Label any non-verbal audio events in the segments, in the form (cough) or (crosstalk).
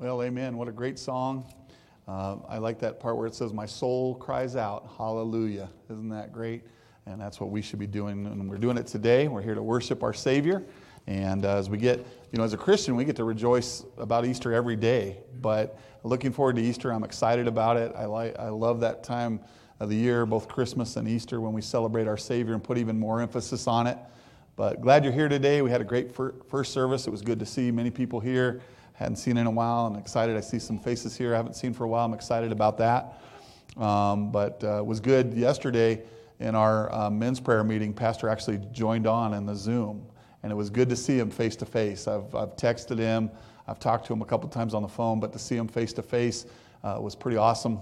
Well, amen. What a great song. Uh, I like that part where it says, My soul cries out, Hallelujah. Isn't that great? And that's what we should be doing. And we're doing it today. We're here to worship our Savior. And uh, as we get, you know, as a Christian, we get to rejoice about Easter every day. But looking forward to Easter, I'm excited about it. I, like, I love that time of the year, both Christmas and Easter, when we celebrate our Savior and put even more emphasis on it. But glad you're here today. We had a great first service. It was good to see many people here hadn't seen in a while. I'm excited. I see some faces here I haven't seen for a while. I'm excited about that. Um, but uh, was good yesterday in our uh, men's prayer meeting. Pastor actually joined on in the Zoom, and it was good to see him face to face. I've I've texted him, I've talked to him a couple times on the phone, but to see him face to face was pretty awesome.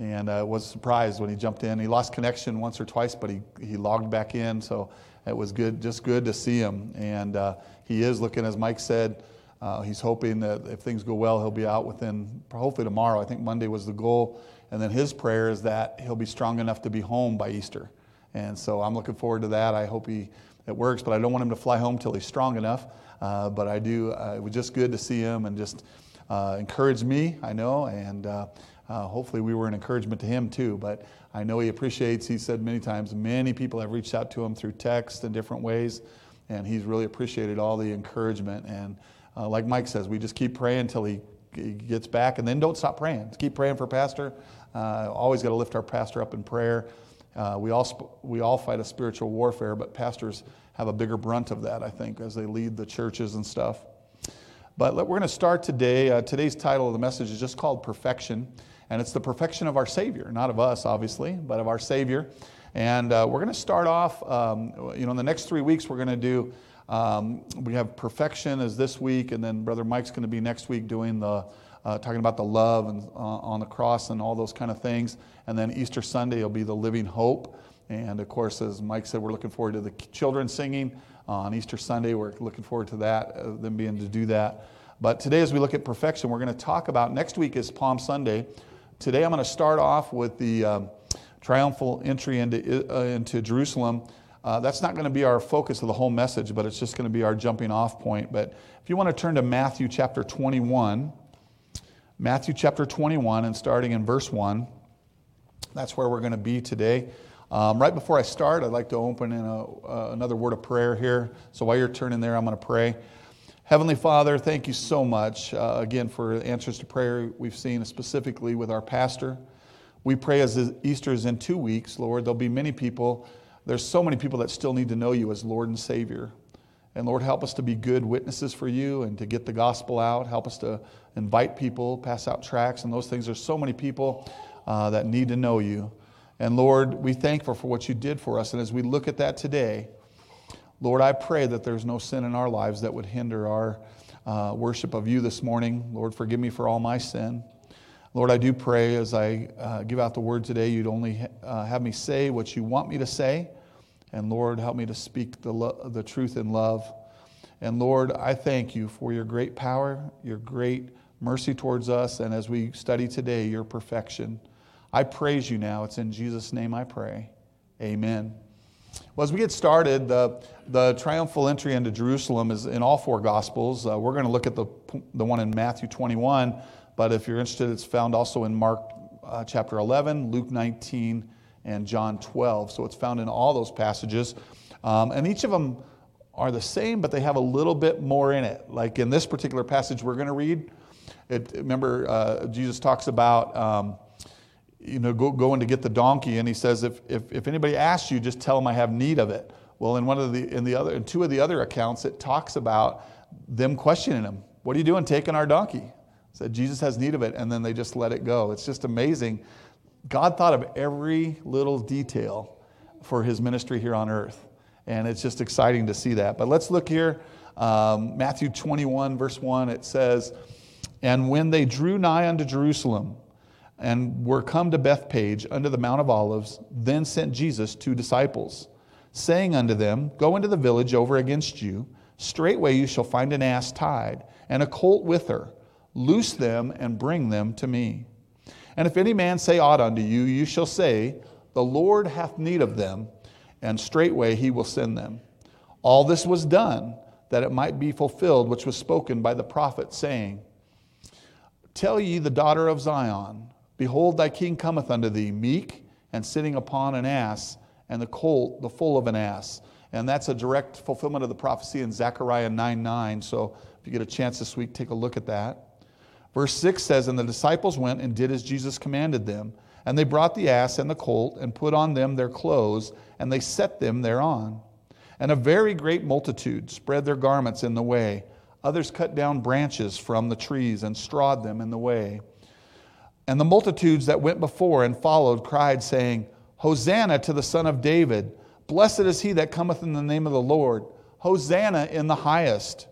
And I uh, was surprised when he jumped in. He lost connection once or twice, but he, he logged back in. So it was good, just good to see him. And uh, he is looking, as Mike said, uh, he's hoping that if things go well, he'll be out within, hopefully tomorrow. I think Monday was the goal. And then his prayer is that he'll be strong enough to be home by Easter. And so I'm looking forward to that. I hope he, it works, but I don't want him to fly home till he's strong enough. Uh, but I do, uh, it was just good to see him and just uh, encourage me, I know. And uh, uh, hopefully we were an encouragement to him too. But I know he appreciates, he said many times, many people have reached out to him through text and different ways. And he's really appreciated all the encouragement. And uh, like Mike says, we just keep praying until he, he, gets back, and then don't stop praying. Keep praying for Pastor. Uh, always got to lift our pastor up in prayer. Uh, we, all sp- we all fight a spiritual warfare, but pastors have a bigger brunt of that, I think, as they lead the churches and stuff. But we're going to start today. Uh, today's title of the message is just called Perfection, and it's the perfection of our Savior, not of us, obviously, but of our Savior. And uh, we're going to start off, um, you know, in the next three weeks, we're going to do um, we have perfection as this week, and then Brother Mike's going to be next week doing the uh, talking about the love and uh, on the cross and all those kind of things. And then Easter Sunday will be the living hope. And of course, as Mike said, we're looking forward to the children singing on Easter Sunday. We're looking forward to that, uh, them being to do that. But today, as we look at perfection, we're going to talk about next week is Palm Sunday. Today, I'm going to start off with the um, triumphal entry into, uh, into Jerusalem. Uh, that's not going to be our focus of the whole message, but it's just going to be our jumping off point. But if you want to turn to Matthew chapter 21, Matthew chapter 21, and starting in verse 1, that's where we're going to be today. Um, right before I start, I'd like to open in a, uh, another word of prayer here. So while you're turning there, I'm going to pray. Heavenly Father, thank you so much uh, again for answers to prayer we've seen specifically with our pastor. We pray as Easter is in two weeks, Lord, there'll be many people there's so many people that still need to know you as Lord and Savior. And Lord, help us to be good witnesses for you and to get the gospel out. Help us to invite people, pass out tracts, and those things. There's so many people uh, that need to know you. And Lord, we thankful for what you did for us. And as we look at that today, Lord, I pray that there's no sin in our lives that would hinder our uh, worship of you this morning. Lord, forgive me for all my sin. Lord, I do pray as I uh, give out the word today, you'd only uh, have me say what you want me to say. And Lord, help me to speak the, lo- the truth in love. And Lord, I thank you for your great power, your great mercy towards us, and as we study today, your perfection. I praise you now. It's in Jesus' name I pray. Amen. Well, as we get started, the, the triumphal entry into Jerusalem is in all four Gospels. Uh, we're going to look at the, the one in Matthew 21 but if you're interested, it's found also in Mark uh, chapter 11, Luke 19, and John 12. So it's found in all those passages. Um, and each of them are the same, but they have a little bit more in it. Like in this particular passage we're going to read, it, remember, uh, Jesus talks about. Um, you know, go, going to get the donkey, and he says, if, if, if anybody asks you, just tell them I have need of it. Well, in one of the in the other in two of the other accounts, it talks about them questioning him. What are you doing taking our donkey? Said Jesus has need of it, and then they just let it go. It's just amazing. God thought of every little detail for his ministry here on earth. And it's just exciting to see that. But let's look here. Um, Matthew 21, verse 1, it says, And when they drew nigh unto Jerusalem, and were come to Bethphage under the Mount of Olives, then sent Jesus two disciples, saying unto them, Go into the village over against you. Straightway you shall find an ass tied, and a colt with her Loose them and bring them to me. And if any man say aught unto you, you shall say, The Lord hath need of them, and straightway he will send them. All this was done that it might be fulfilled which was spoken by the prophet, saying, Tell ye the daughter of Zion, Behold, thy king cometh unto thee, meek and sitting upon an ass, and the colt, the foal of an ass. And that's a direct fulfillment of the prophecy in Zechariah 9 9. So if you get a chance this week, take a look at that. Verse 6 says, And the disciples went and did as Jesus commanded them. And they brought the ass and the colt, and put on them their clothes, and they set them thereon. And a very great multitude spread their garments in the way. Others cut down branches from the trees and strawed them in the way. And the multitudes that went before and followed cried, saying, Hosanna to the Son of David! Blessed is he that cometh in the name of the Lord! Hosanna in the highest!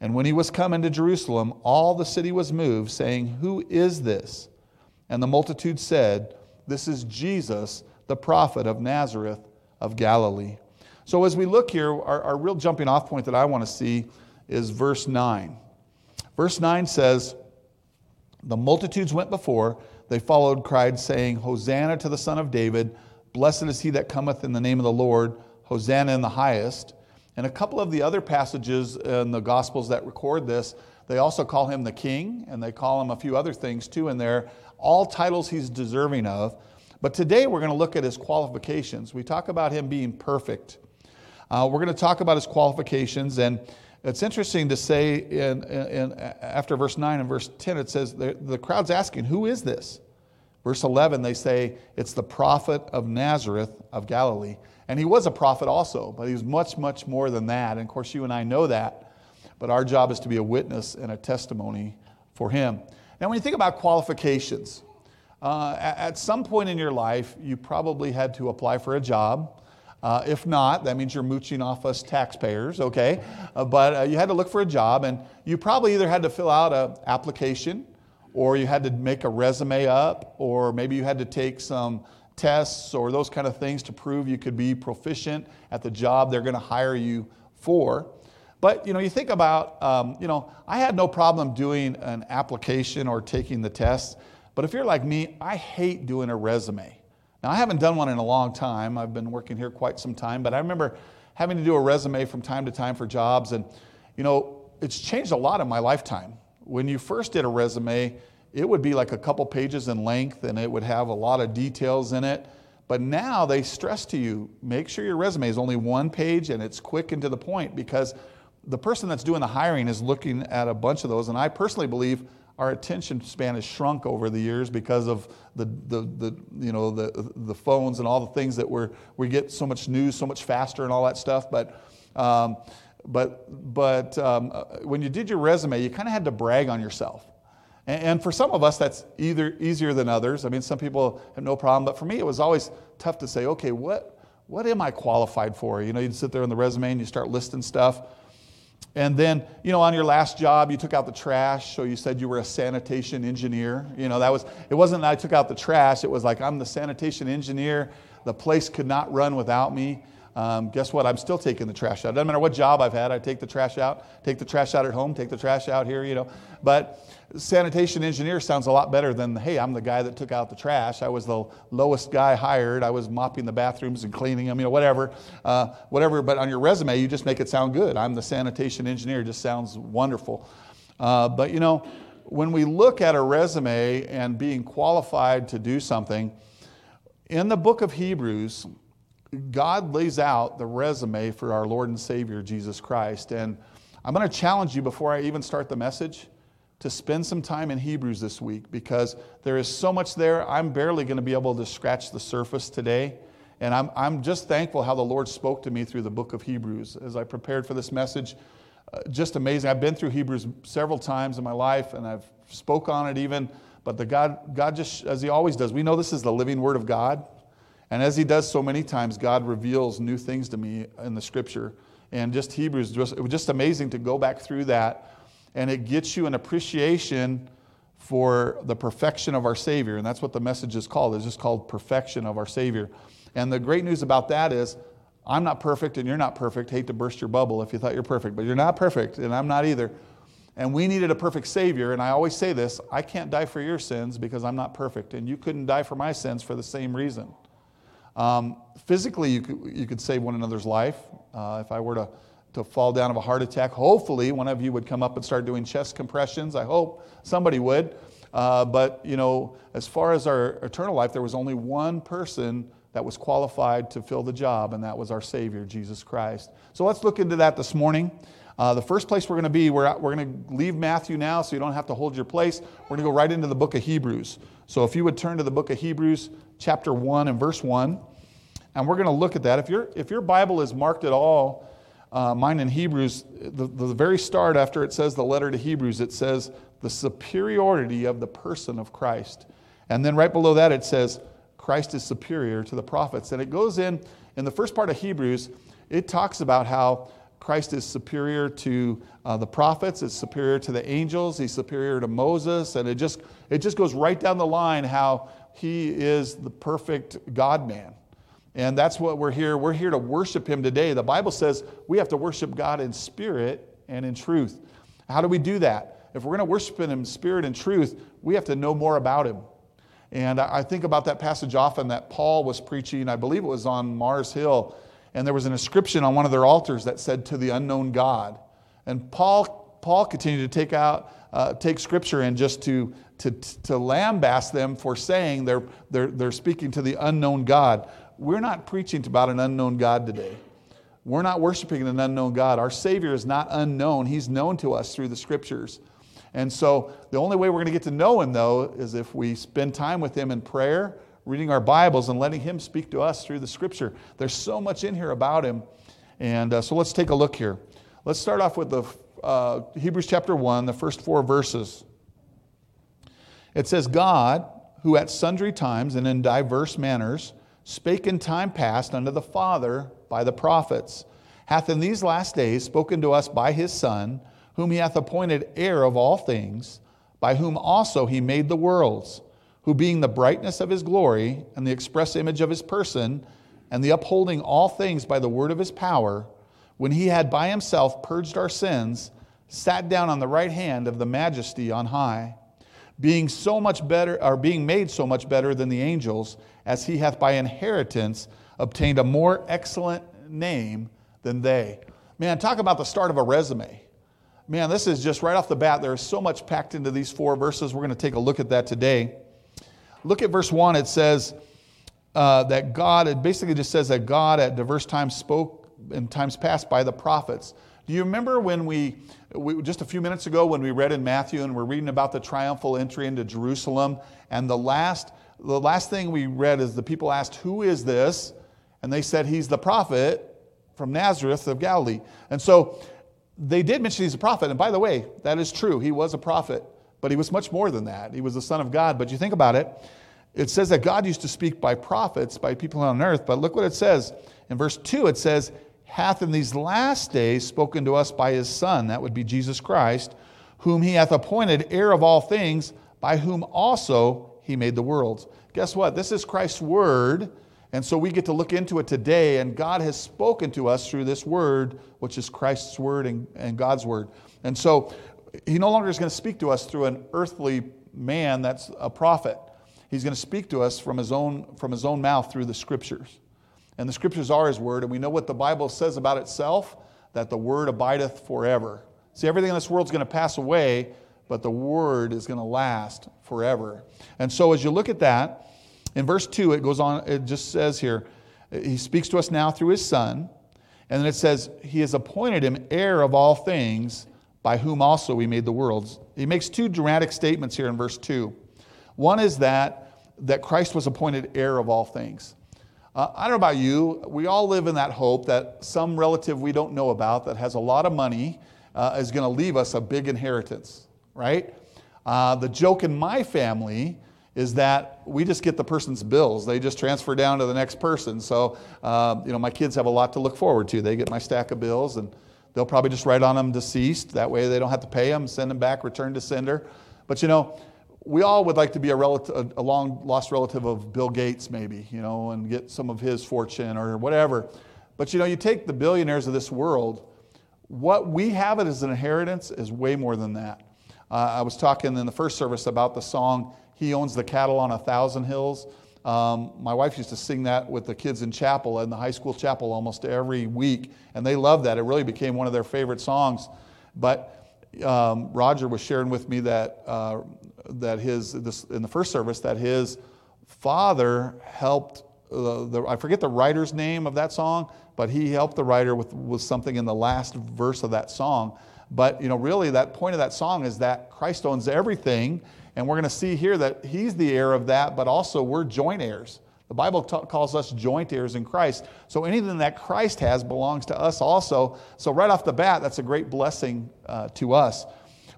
And when he was come into Jerusalem, all the city was moved, saying, Who is this? And the multitude said, This is Jesus, the prophet of Nazareth of Galilee. So as we look here, our, our real jumping off point that I want to see is verse 9. Verse 9 says, The multitudes went before, they followed, cried, saying, Hosanna to the Son of David, blessed is he that cometh in the name of the Lord, Hosanna in the highest. And a couple of the other passages in the Gospels that record this, they also call him the king, and they call him a few other things too in there, all titles he's deserving of. But today we're going to look at his qualifications. We talk about him being perfect. Uh, we're going to talk about his qualifications, and it's interesting to say in, in, after verse 9 and verse 10, it says the, the crowd's asking, Who is this? Verse 11, they say, It's the prophet of Nazareth of Galilee. And he was a prophet also, but he was much, much more than that. And of course, you and I know that. But our job is to be a witness and a testimony for him. Now, when you think about qualifications, uh, at some point in your life, you probably had to apply for a job. Uh, if not, that means you're mooching off us taxpayers, okay? Uh, but uh, you had to look for a job, and you probably either had to fill out an application, or you had to make a resume up, or maybe you had to take some tests or those kind of things to prove you could be proficient at the job they're going to hire you for. But you know, you think about, um, you know, I had no problem doing an application or taking the test. But if you're like me, I hate doing a resume. Now, I haven't done one in a long time. I've been working here quite some time, but I remember having to do a resume from time to time for jobs. And, you know, it's changed a lot in my lifetime. When you first did a resume, it would be like a couple pages in length and it would have a lot of details in it. But now they stress to you make sure your resume is only one page and it's quick and to the point because the person that's doing the hiring is looking at a bunch of those. And I personally believe our attention span has shrunk over the years because of the, the, the, you know, the, the phones and all the things that we're, we get so much news so much faster and all that stuff. But, um, but, but um, uh, when you did your resume, you kind of had to brag on yourself. And, for some of us, that's either easier than others. I mean, some people have no problem, but for me, it was always tough to say, okay, what, what am I qualified for? You know, you'd sit there on the resume and you start listing stuff. And then, you know, on your last job, you took out the trash, so you said you were a sanitation engineer. You know, that was, it wasn't that I took out the trash, it was like, I'm the sanitation engineer. The place could not run without me. Um, guess what? I'm still taking the trash out. Doesn't matter what job I've had, I take the trash out, take the trash out at home, take the trash out here, you know. But sanitation engineer sounds a lot better than, hey, I'm the guy that took out the trash. I was the lowest guy hired. I was mopping the bathrooms and cleaning them, you know, whatever. Uh, whatever. But on your resume, you just make it sound good. I'm the sanitation engineer. It just sounds wonderful. Uh, but, you know, when we look at a resume and being qualified to do something, in the book of Hebrews, God lays out the resume for our Lord and Savior, Jesus Christ. And I'm going to challenge you before I even start the message to spend some time in Hebrews this week because there is so much there. I'm barely going to be able to scratch the surface today. And I'm, I'm just thankful how the Lord spoke to me through the book of Hebrews as I prepared for this message. Uh, just amazing. I've been through Hebrews several times in my life and I've spoke on it even. But the God, God just, as He always does, we know this is the living Word of God. And as He does so many times, God reveals new things to me in the Scripture. And just Hebrews, just, it was just amazing to go back through that and it gets you an appreciation for the perfection of our Savior. And that's what the message is called. It's just called perfection of our Savior. And the great news about that is I'm not perfect and you're not perfect. Hate to burst your bubble if you thought you're perfect, but you're not perfect and I'm not either. And we needed a perfect Savior. And I always say this I can't die for your sins because I'm not perfect. And you couldn't die for my sins for the same reason. Um, physically, you could, you could save one another's life. Uh, if I were to to fall down of a heart attack. Hopefully, one of you would come up and start doing chest compressions. I hope somebody would. Uh, but, you know, as far as our eternal life, there was only one person that was qualified to fill the job, and that was our Savior, Jesus Christ. So let's look into that this morning. Uh, the first place we're going to be, we're, we're going to leave Matthew now so you don't have to hold your place. We're going to go right into the book of Hebrews. So if you would turn to the book of Hebrews, chapter 1 and verse 1, and we're going to look at that. If, your if your Bible is marked at all, uh, mine in Hebrews, the, the very start after it says the letter to Hebrews, it says the superiority of the person of Christ. And then right below that, it says Christ is superior to the prophets. And it goes in, in the first part of Hebrews, it talks about how Christ is superior to uh, the prophets, it's superior to the angels, he's superior to Moses, and it just, it just goes right down the line how he is the perfect God man. And that's what we're here. We're here to worship him today. The Bible says we have to worship God in spirit and in truth. How do we do that? If we're going to worship him in spirit and truth, we have to know more about him. And I think about that passage often that Paul was preaching, I believe it was on Mars Hill, and there was an inscription on one of their altars that said, To the unknown God. And Paul, Paul continued to take out, uh, take scripture and just to, to, to them for saying they're, they're, they're speaking to the unknown God. We're not preaching about an unknown God today. We're not worshiping an unknown God. Our Savior is not unknown, He's known to us through the scriptures. And so the only way we're going to get to know Him, though, is if we spend time with Him in prayer, reading our Bibles, and letting Him speak to us through the scripture. There's so much in here about Him. And uh, so let's take a look here. Let's start off with the uh, Hebrews chapter 1, the first four verses. It says, God, who at sundry times and in diverse manners, spake in time past unto the Father by the prophets, hath in these last days spoken to us by his Son, whom he hath appointed heir of all things, by whom also he made the worlds, who being the brightness of his glory and the express image of his person, and the upholding all things by the word of his power, when he had by himself purged our sins, sat down on the right hand of the majesty on high being so much better, or being made so much better than the angels, as he hath by inheritance obtained a more excellent name than they. Man, talk about the start of a resume. Man, this is just right off the bat. There is so much packed into these four verses. We're going to take a look at that today. Look at verse 1. It says uh, that God, it basically just says that God at diverse times spoke in times past by the prophets. Do you remember when we, we, just a few minutes ago, when we read in Matthew and we're reading about the triumphal entry into Jerusalem? And the last, the last thing we read is the people asked, Who is this? And they said, He's the prophet from Nazareth of Galilee. And so they did mention he's a prophet. And by the way, that is true. He was a prophet, but he was much more than that. He was the Son of God. But you think about it, it says that God used to speak by prophets, by people on earth. But look what it says. In verse 2, it says, hath in these last days spoken to us by his Son, that would be Jesus Christ, whom he hath appointed heir of all things, by whom also he made the worlds. Guess what? This is Christ's word, and so we get to look into it today, and God has spoken to us through this word, which is Christ's word and, and God's word. And so he no longer is going to speak to us through an earthly man that's a prophet. He's going to speak to us from his own, from his own mouth through the scriptures. And the scriptures are his word, and we know what the Bible says about itself that the word abideth forever. See, everything in this world is going to pass away, but the word is going to last forever. And so as you look at that, in verse 2, it goes on, it just says here, he speaks to us now through his son. And then it says, He has appointed him heir of all things, by whom also he made the worlds. He makes two dramatic statements here in verse 2. One is that, that Christ was appointed heir of all things. Uh, I don't know about you, we all live in that hope that some relative we don't know about that has a lot of money uh, is going to leave us a big inheritance, right? Uh, the joke in my family is that we just get the person's bills. They just transfer down to the next person. So, uh, you know, my kids have a lot to look forward to. They get my stack of bills and they'll probably just write on them deceased. That way they don't have to pay them, send them back, return to sender. But, you know, we all would like to be a, relative, a long lost relative of Bill Gates, maybe, you know, and get some of his fortune or whatever. But you know, you take the billionaires of this world, what we have it as an inheritance is way more than that. Uh, I was talking in the first service about the song, He Owns the Cattle on a Thousand Hills. Um, my wife used to sing that with the kids in chapel, in the high school chapel, almost every week, and they loved that. It really became one of their favorite songs. But um, Roger was sharing with me that, uh, that his, this, in the first service, that his father helped, uh, the, I forget the writer's name of that song, but he helped the writer with, with something in the last verse of that song. But you know, really, that point of that song is that Christ owns everything, and we're going to see here that He's the heir of that, but also we're joint heirs. The Bible t- calls us joint heirs in Christ. So anything that Christ has belongs to us also. So right off the bat, that's a great blessing uh, to us.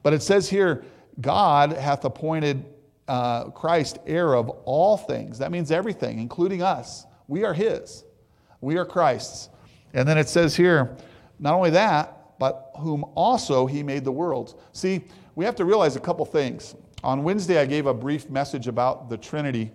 But it says here, God hath appointed uh, Christ heir of all things. That means everything, including us. We are His. We are Christ's. And then it says here, not only that, but whom also he made the worlds. See, we have to realize a couple things. On Wednesday, I gave a brief message about the Trinity,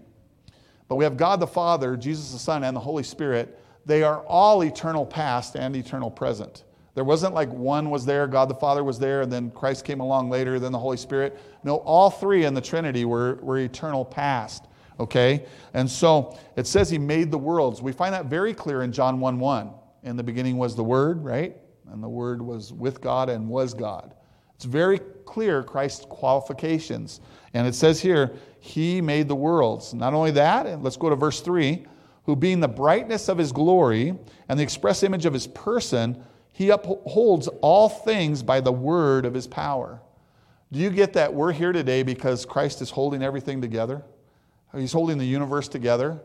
but we have God the Father, Jesus the Son, and the Holy Spirit. They are all eternal past and eternal present. There wasn't like one was there, God the Father was there, and then Christ came along later, then the Holy Spirit. No, all three in the Trinity were, were eternal past. Okay? And so it says he made the worlds. We find that very clear in John 1 1. In the beginning was the Word, right? and the Word was with God and was God. It's very clear Christ's qualifications. And it says here, He made the worlds. Not only that, and let's go to verse 3 who being the brightness of His glory and the express image of His person, He upholds all things by the word of His power. Do you get that we're here today because Christ is holding everything together? He's holding the universe together.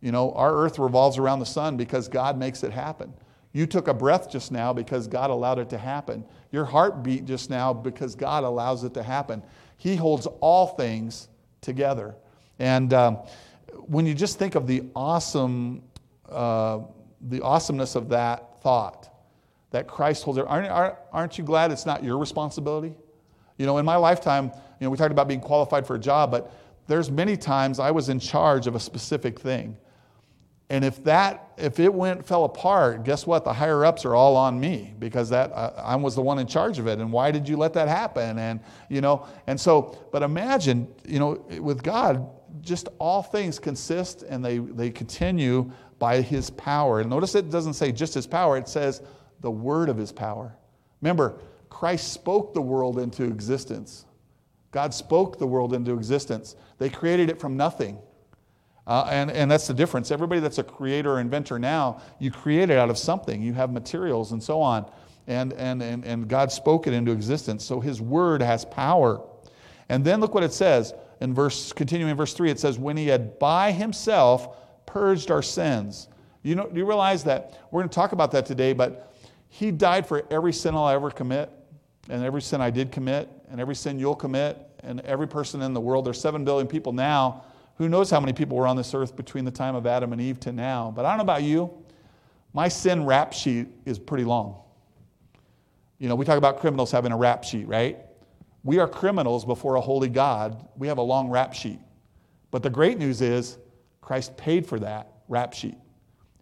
You know, our earth revolves around the sun because God makes it happen. You took a breath just now because God allowed it to happen. Your heart beat just now because God allows it to happen. He holds all things together. And um, when you just think of the awesome, uh, the awesomeness of that thought, that Christ holds aren't, aren't you glad it's not your responsibility? You know, in my lifetime, you know, we talked about being qualified for a job, but there's many times I was in charge of a specific thing. And if that, if it went, fell apart, guess what? The higher ups are all on me because that, I, I was the one in charge of it. And why did you let that happen? And, you know, and so, but imagine, you know, with God, just all things consist and they, they continue by his power. And notice it doesn't say just his power, it says the word of his power. Remember, Christ spoke the world into existence. God spoke the world into existence. They created it from nothing. Uh, and, and that's the difference. Everybody that's a creator or inventor now, you create it out of something. You have materials and so on. And, and, and, and God spoke it into existence. So his word has power. And then look what it says in verse, continuing in verse 3, it says, When he had by himself purged our sins. You know, do you realize that? We're going to talk about that today, but he died for every sin I'll ever commit, and every sin I did commit, and every sin you'll commit, and every person in the world. There's 7 billion people now who knows how many people were on this earth between the time of Adam and Eve to now? But I don't know about you. My sin rap sheet is pretty long. You know, we talk about criminals having a rap sheet, right? We are criminals before a holy God. We have a long rap sheet. But the great news is Christ paid for that rap sheet.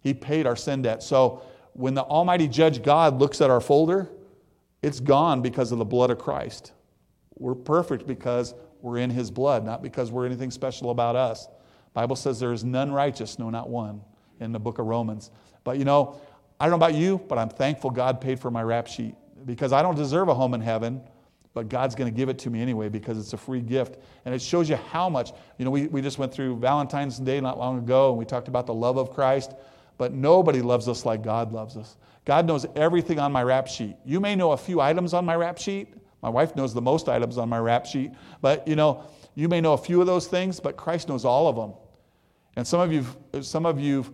He paid our sin debt. So when the Almighty Judge God looks at our folder, it's gone because of the blood of Christ. We're perfect because we're in his blood, not because we're anything special about us. Bible says there is none righteous, no, not one, in the book of Romans. But you know, I don't know about you, but I'm thankful God paid for my rap sheet because I don't deserve a home in heaven, but God's going to give it to me anyway because it's a free gift. And it shows you how much, you know, we, we just went through Valentine's Day not long ago and we talked about the love of Christ, but nobody loves us like God loves us. God knows everything on my rap sheet. You may know a few items on my rap sheet, my wife knows the most items on my rap sheet, but you know, you may know a few of those things, but Christ knows all of them. And some of you, some of you've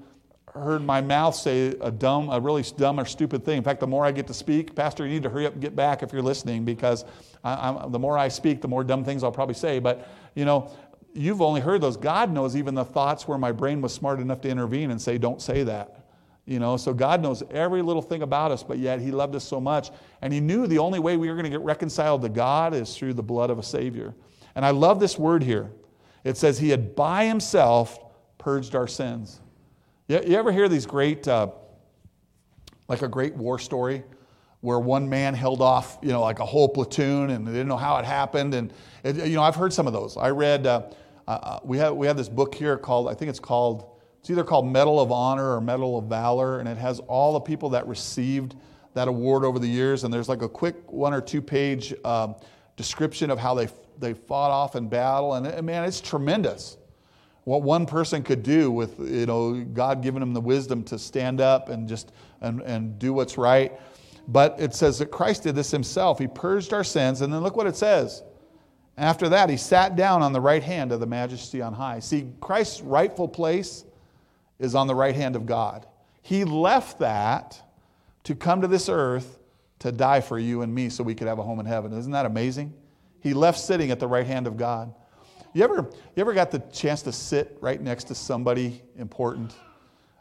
heard my mouth say a dumb, a really dumb or stupid thing. In fact, the more I get to speak, Pastor, you need to hurry up and get back if you're listening, because I, the more I speak, the more dumb things I'll probably say. But you know, you've only heard those. God knows even the thoughts where my brain was smart enough to intervene and say, "Don't say that." You know, so God knows every little thing about us, but yet He loved us so much. And He knew the only way we were going to get reconciled to God is through the blood of a Savior. And I love this word here. It says, He had by Himself purged our sins. You, you ever hear these great, uh, like a great war story? Where one man held off, you know, like a whole platoon, and they didn't know how it happened. And it, you know, I've heard some of those. I read, uh, uh, we, have, we have this book here called, I think it's called, it's either called Medal of Honor or Medal of Valor, and it has all the people that received that award over the years. And there's like a quick one or two page um, description of how they, they fought off in battle. And, and man, it's tremendous what one person could do with you know god giving them the wisdom to stand up and just and, and do what's right but it says that christ did this himself he purged our sins and then look what it says after that he sat down on the right hand of the majesty on high see christ's rightful place is on the right hand of god he left that to come to this earth to die for you and me so we could have a home in heaven isn't that amazing he left sitting at the right hand of god you ever, you ever got the chance to sit right next to somebody important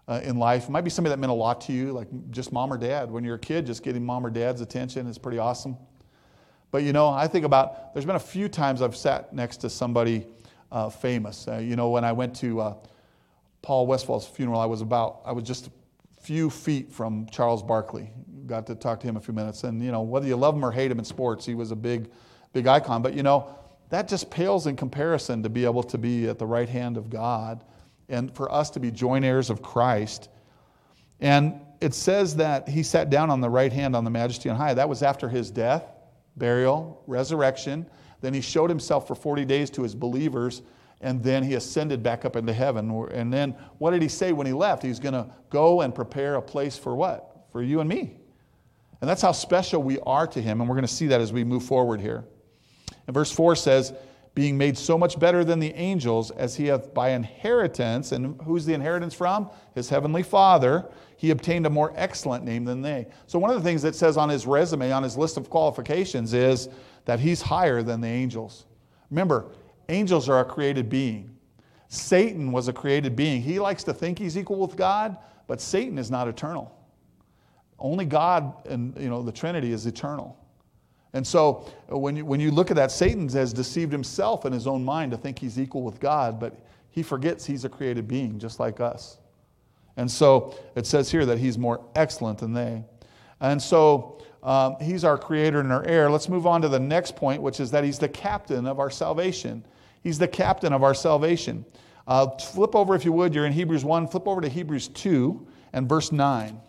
uh, in life? It might be somebody that meant a lot to you, like just mom or dad. When you're a kid, just getting mom or dad's attention is pretty awesome. But you know, I think about, there's been a few times I've sat next to somebody uh, famous. Uh, you know, when I went to uh, Paul Westphal's funeral, I was about, I was just a few feet from Charles Barkley. Got to talk to him a few minutes. And, you know, whether you love him or hate him in sports, he was a big, big icon. But, you know, that just pales in comparison to be able to be at the right hand of God and for us to be joint heirs of Christ. And it says that he sat down on the right hand on the majesty on high. That was after his death, burial, resurrection. Then he showed himself for 40 days to his believers, and then he ascended back up into heaven. And then what did he say when he left? He's going to go and prepare a place for what? For you and me. And that's how special we are to him. And we're going to see that as we move forward here. And verse 4 says, being made so much better than the angels as he hath by inheritance, and who's the inheritance from? His heavenly Father, he obtained a more excellent name than they. So, one of the things that says on his resume, on his list of qualifications, is that he's higher than the angels. Remember, angels are a created being. Satan was a created being. He likes to think he's equal with God, but Satan is not eternal. Only God and you know the Trinity is eternal. And so uh, when you, when you look at that, Satan has deceived himself in his own mind to think he's equal with God, but he forgets he's a created being just like us. And so it says here that he's more excellent than they. And so um, he's our creator and our heir. Let's move on to the next point, which is that he's the captain of our salvation. He's the captain of our salvation. Uh, flip over, if you would, you're in Hebrews 1, flip over to Hebrews 2 and verse 9.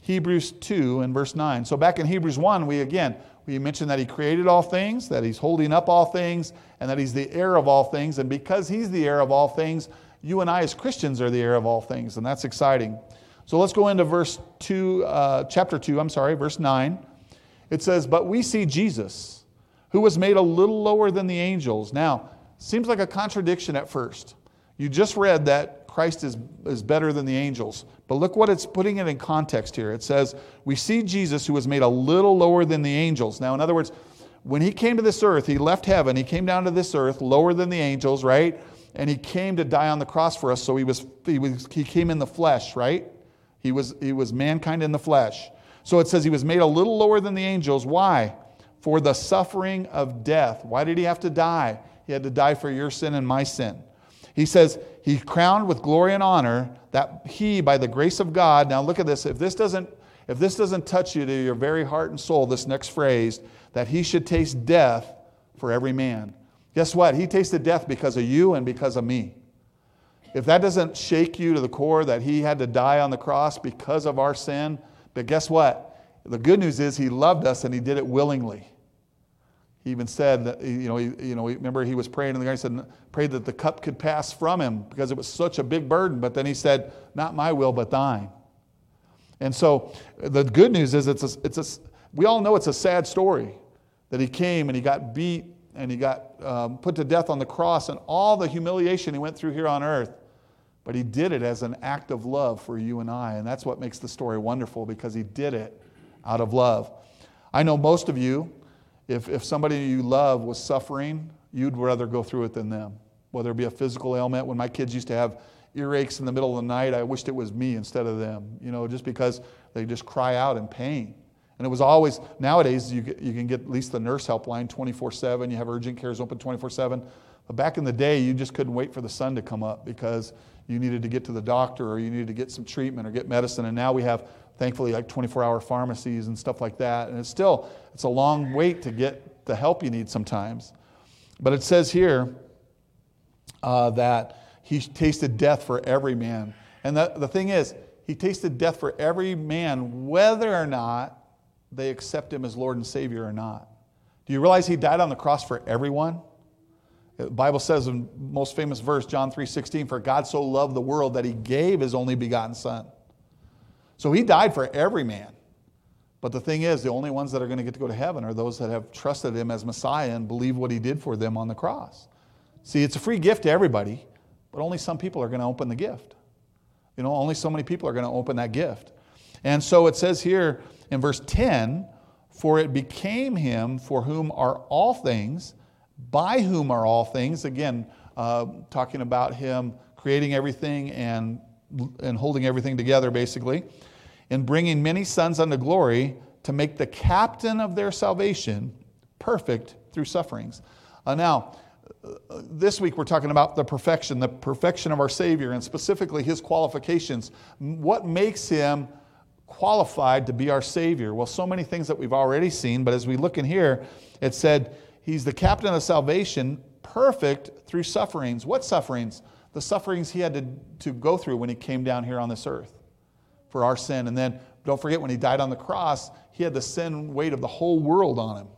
Hebrews 2 and verse 9. So back in Hebrews 1, we again, we mentioned that he created all things, that he's holding up all things, and that he's the heir of all things. And because he's the heir of all things, you and I as Christians are the heir of all things, and that's exciting. So let's go into verse 2, uh, chapter 2, I'm sorry, verse 9. It says, But we see Jesus, who was made a little lower than the angels. Now, seems like a contradiction at first. You just read that Christ is, is better than the angels. But look what it's putting it in context here. It says, We see Jesus who was made a little lower than the angels. Now, in other words, when he came to this earth, he left heaven, he came down to this earth, lower than the angels, right? And he came to die on the cross for us. So he was he was he came in the flesh, right? He was he was mankind in the flesh. So it says he was made a little lower than the angels. Why? For the suffering of death. Why did he have to die? He had to die for your sin and my sin. He says, He crowned with glory and honor that he, by the grace of God, now look at this, if this doesn't, if this doesn't touch you to your very heart and soul, this next phrase, that he should taste death for every man. Guess what? He tasted death because of you and because of me. If that doesn't shake you to the core that he had to die on the cross because of our sin, but guess what? The good news is he loved us and he did it willingly. He even said that, you know, he, you know, remember he was praying and the guy he said, prayed that the cup could pass from him because it was such a big burden. But then he said, not my will, but thine. And so the good news is it's a, it's a, we all know it's a sad story that he came and he got beat and he got um, put to death on the cross and all the humiliation he went through here on earth. But he did it as an act of love for you and I. And that's what makes the story wonderful because he did it out of love. I know most of you if, if somebody you love was suffering, you'd rather go through it than them. Whether it be a physical ailment, when my kids used to have earaches in the middle of the night, I wished it was me instead of them, you know, just because they just cry out in pain. And it was always, nowadays, you, you can get at least the nurse helpline 24 7. You have urgent cares open 24 7. But back in the day, you just couldn't wait for the sun to come up because you needed to get to the doctor or you needed to get some treatment or get medicine. And now we have thankfully like 24 hour pharmacies and stuff like that and it's still it's a long wait to get the help you need sometimes but it says here uh, that he tasted death for every man. And the, the thing is, he tasted death for every man, whether or not they accept him as Lord and Savior or not. Do you realize he died on the cross for everyone? The Bible says in most famous verse, John 3:16, for God so loved the world that he gave his only begotten son. So he died for every man. But the thing is, the only ones that are going to get to go to heaven are those that have trusted him as Messiah and believe what he did for them on the cross. See, it's a free gift to everybody, but only some people are going to open the gift. You know, only so many people are going to open that gift. And so it says here in verse 10 For it became him for whom are all things, by whom are all things. Again, uh, talking about him creating everything and, and holding everything together, basically, in bringing many sons unto glory to make the captain of their salvation perfect through sufferings. Uh, now, this week we're talking about the perfection, the perfection of our Savior, and specifically his qualifications. What makes him qualified to be our Savior? Well, so many things that we've already seen, but as we look in here, it said he's the captain of salvation, perfect through sufferings. What sufferings? The sufferings he had to, to go through when he came down here on this earth for our sin. And then don't forget, when he died on the cross, he had the sin weight of the whole world on him.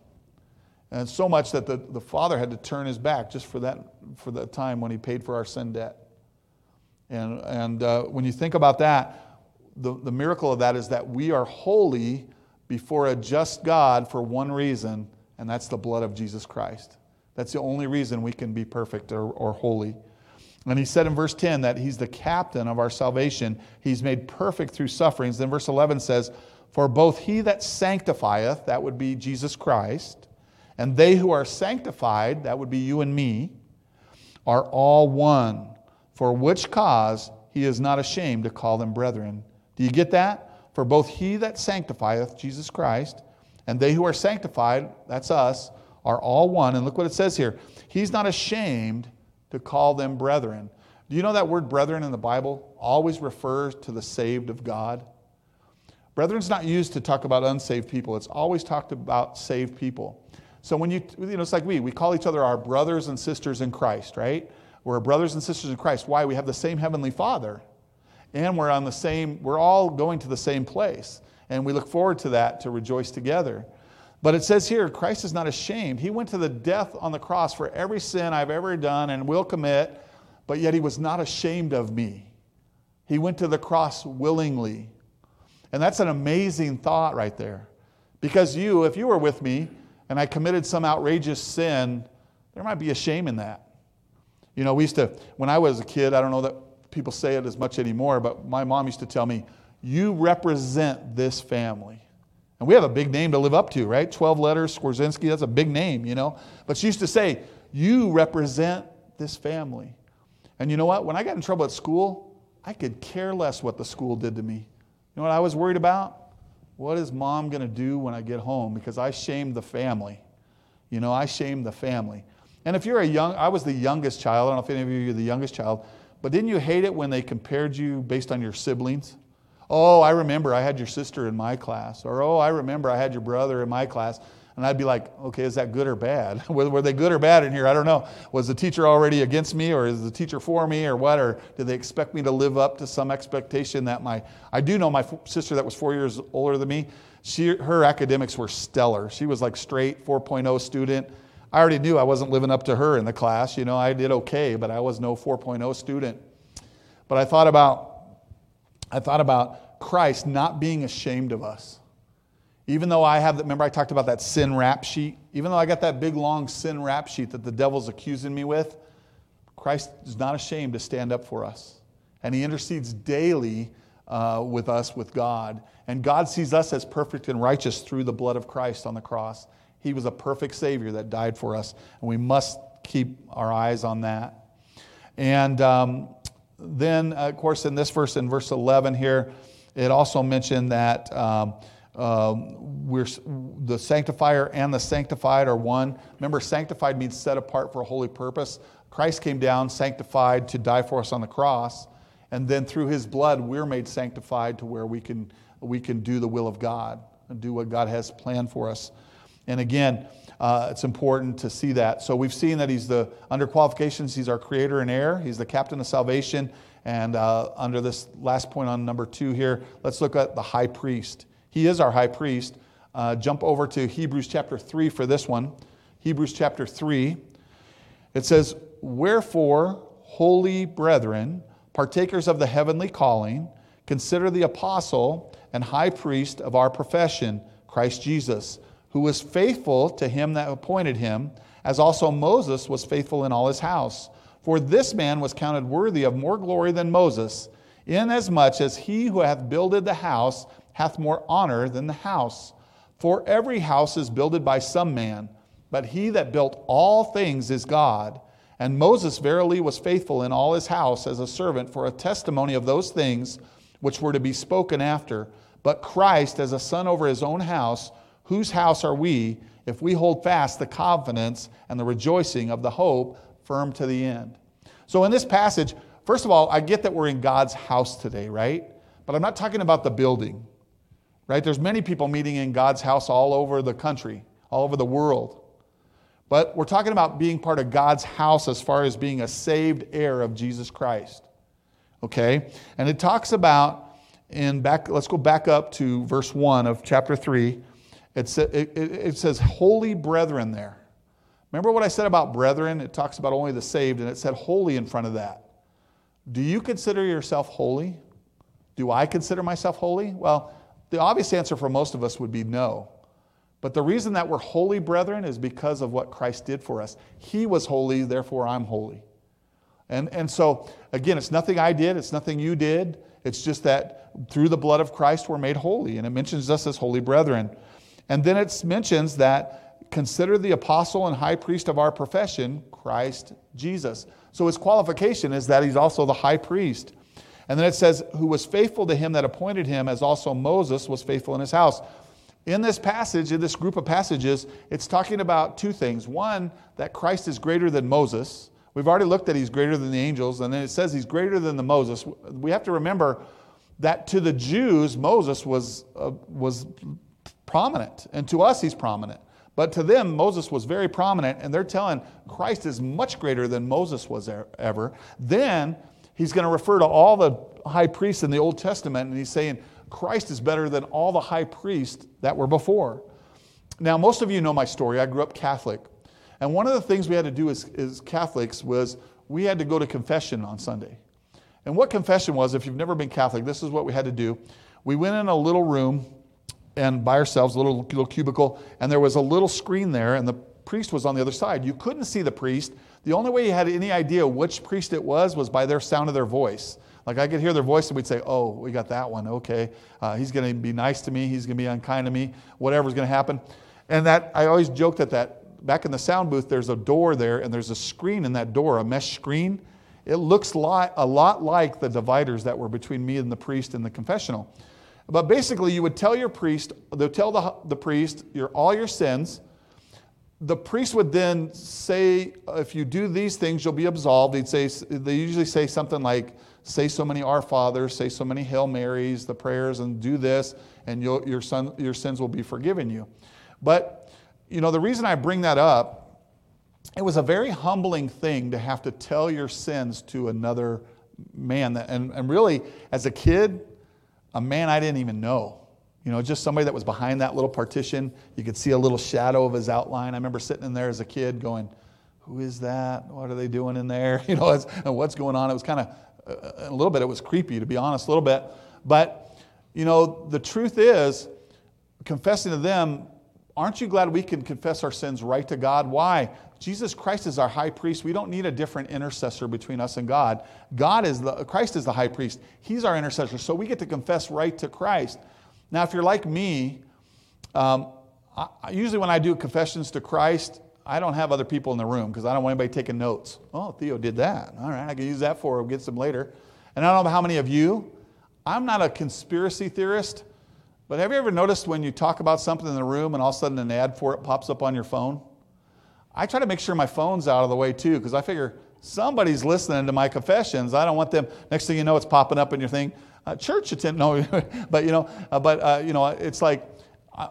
And so much that the, the Father had to turn his back just for that, for that time when he paid for our sin debt. And, and uh, when you think about that, the, the miracle of that is that we are holy before a just God for one reason, and that's the blood of Jesus Christ. That's the only reason we can be perfect or, or holy. And he said in verse 10 that he's the captain of our salvation. He's made perfect through sufferings. Then verse 11 says, For both he that sanctifieth, that would be Jesus Christ, and they who are sanctified, that would be you and me, are all one, for which cause he is not ashamed to call them brethren. Do you get that? For both he that sanctifieth, Jesus Christ, and they who are sanctified, that's us, are all one. And look what it says here He's not ashamed to call them brethren. Do you know that word brethren in the Bible always refers to the saved of God? Brethren's not used to talk about unsaved people, it's always talked about saved people. So when you, you know, it's like we, we call each other our brothers and sisters in Christ, right? We're brothers and sisters in Christ. Why? We have the same Heavenly Father. And we're on the same, we're all going to the same place. And we look forward to that to rejoice together. But it says here, Christ is not ashamed. He went to the death on the cross for every sin I've ever done and will commit, but yet he was not ashamed of me. He went to the cross willingly. And that's an amazing thought right there. Because you, if you were with me, and I committed some outrageous sin, there might be a shame in that. You know, we used to, when I was a kid, I don't know that people say it as much anymore, but my mom used to tell me, You represent this family. And we have a big name to live up to, right? 12 letters, Skorzinski, that's a big name, you know? But she used to say, You represent this family. And you know what? When I got in trouble at school, I could care less what the school did to me. You know what I was worried about? What is mom going to do when I get home? Because I shamed the family. You know, I shamed the family. And if you're a young, I was the youngest child. I don't know if any of you are the youngest child, but didn't you hate it when they compared you based on your siblings? Oh, I remember I had your sister in my class. Or, oh, I remember I had your brother in my class. And I'd be like, okay, is that good or bad? (laughs) Were they good or bad in here? I don't know. Was the teacher already against me, or is the teacher for me, or what? Or did they expect me to live up to some expectation that my. I do know my sister that was four years older than me, she, her academics were stellar. She was like straight 4.0 student. I already knew I wasn't living up to her in the class. You know, I did okay, but I was no 4.0 student. But I thought about, I thought about Christ not being ashamed of us. Even though I have, remember I talked about that sin rap sheet? Even though I got that big long sin rap sheet that the devil's accusing me with, Christ is not ashamed to stand up for us. And he intercedes daily uh, with us, with God. And God sees us as perfect and righteous through the blood of Christ on the cross. He was a perfect Savior that died for us, and we must keep our eyes on that. And um, then, of course, in this verse, in verse 11 here, it also mentioned that. Um, um, we're, the sanctifier and the sanctified are one. Remember, sanctified means set apart for a holy purpose. Christ came down sanctified to die for us on the cross. And then through his blood, we're made sanctified to where we can, we can do the will of God and do what God has planned for us. And again, uh, it's important to see that. So we've seen that he's the, under qualifications, he's our creator and heir. He's the captain of salvation. And uh, under this last point on number two here, let's look at the high priest. He is our high priest. Uh, jump over to Hebrews chapter 3 for this one. Hebrews chapter 3. It says, Wherefore, holy brethren, partakers of the heavenly calling, consider the apostle and high priest of our profession, Christ Jesus, who was faithful to him that appointed him, as also Moses was faithful in all his house. For this man was counted worthy of more glory than Moses, inasmuch as he who hath builded the house hath more honor than the house. For every house is builded by some man, but he that built all things is God. And Moses verily was faithful in all his house as a servant for a testimony of those things which were to be spoken after. But Christ as a son over his own house, whose house are we if we hold fast the confidence and the rejoicing of the hope firm to the end. So, in this passage, first of all, I get that we're in God's house today, right? But I'm not talking about the building, right? There's many people meeting in God's house all over the country, all over the world. But we're talking about being part of God's house as far as being a saved heir of Jesus Christ. Okay? And it talks about in back let's go back up to verse 1 of chapter 3. It, it, it says holy brethren there. Remember what I said about brethren? It talks about only the saved, and it said holy in front of that. Do you consider yourself holy? Do I consider myself holy? Well, the obvious answer for most of us would be no. But the reason that we're holy, brethren, is because of what Christ did for us. He was holy, therefore I'm holy. And, and so, again, it's nothing I did, it's nothing you did. It's just that through the blood of Christ we're made holy. And it mentions us as holy brethren. And then it mentions that consider the apostle and high priest of our profession, Christ Jesus. So his qualification is that he's also the high priest. And then it says, who was faithful to him that appointed him, as also Moses was faithful in his house. In this passage, in this group of passages, it's talking about two things. One, that Christ is greater than Moses. We've already looked at he's greater than the angels, and then it says he's greater than the Moses. We have to remember that to the Jews, Moses was, uh, was prominent, and to us, he's prominent. But to them, Moses was very prominent, and they're telling Christ is much greater than Moses was ever. Then he's going to refer to all the high priests in the Old Testament, and he's saying Christ is better than all the high priests that were before. Now, most of you know my story. I grew up Catholic. And one of the things we had to do as, as Catholics was we had to go to confession on Sunday. And what confession was, if you've never been Catholic, this is what we had to do. We went in a little room and by ourselves, a little, little cubicle, and there was a little screen there, and the priest was on the other side. You couldn't see the priest. The only way you had any idea which priest it was was by their sound of their voice. Like I could hear their voice, and we'd say, "Oh, we got that one. Okay, uh, he's going to be nice to me. He's going to be unkind to me. Whatever's going to happen." And that I always joked that that back in the sound booth, there's a door there, and there's a screen in that door, a mesh screen. It looks a lot like the dividers that were between me and the priest in the confessional. But basically, you would tell your priest, they'll tell the, the priest your, all your sins. The priest would then say, if you do these things, you'll be absolved. He'd say, they usually say something like, say so many Our Fathers, say so many Hail Marys, the prayers, and do this, and your, son, your sins will be forgiven you. But, you know, the reason I bring that up, it was a very humbling thing to have to tell your sins to another man. And, and really, as a kid, a man I didn't even know. You know, just somebody that was behind that little partition. You could see a little shadow of his outline. I remember sitting in there as a kid going, Who is that? What are they doing in there? (laughs) You know, and what's going on? It was kind of, uh, a little bit, it was creepy, to be honest, a little bit. But, you know, the truth is, confessing to them, aren't you glad we can confess our sins right to God? Why? Jesus Christ is our high priest. We don't need a different intercessor between us and God. God is the Christ is the high priest. He's our intercessor. So we get to confess right to Christ. Now, if you're like me, um, I, usually when I do confessions to Christ, I don't have other people in the room because I don't want anybody taking notes. Oh, Theo did that. All right, I can use that for. We'll get some later. And I don't know how many of you. I'm not a conspiracy theorist, but have you ever noticed when you talk about something in the room and all of a sudden an ad for it pops up on your phone? I try to make sure my phone's out of the way too, because I figure somebody's listening to my confessions. I don't want them. Next thing you know, it's popping up in your thing. Uh, church attend, (laughs) no, (laughs) but you know, uh, but uh, you know, it's like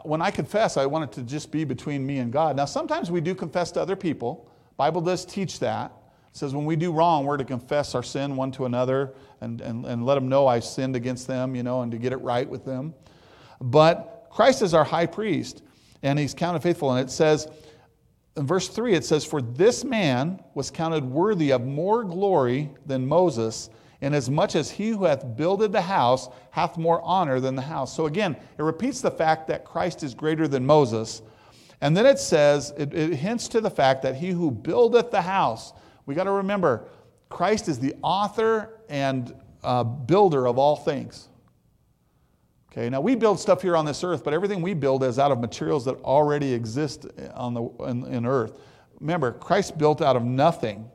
when I confess, I want it to just be between me and God. Now, sometimes we do confess to other people. Bible does teach that. It says when we do wrong, we're to confess our sin one to another and, and, and let them know I sinned against them, you know, and to get it right with them. But Christ is our high priest, and he's counted faithful. And it says, in verse 3, it says, For this man was counted worthy of more glory than Moses, inasmuch as he who hath builded the house hath more honor than the house. So again, it repeats the fact that Christ is greater than Moses. And then it says, it, it hints to the fact that he who buildeth the house, we got to remember, Christ is the author and uh, builder of all things. Okay, now we build stuff here on this earth, but everything we build is out of materials that already exist on the, in, in earth. Remember, Christ built out of nothing.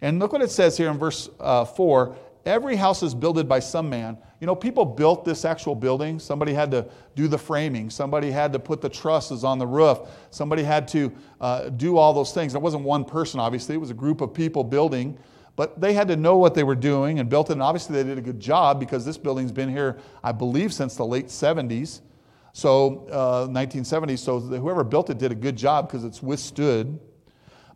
And look what it says here in verse uh, 4 every house is builded by some man. You know, people built this actual building. Somebody had to do the framing, somebody had to put the trusses on the roof, somebody had to uh, do all those things. It wasn't one person, obviously, it was a group of people building. But they had to know what they were doing and built it. And obviously, they did a good job because this building's been here, I believe, since the late 70s. So, uh, 1970s. So, whoever built it did a good job because it's withstood.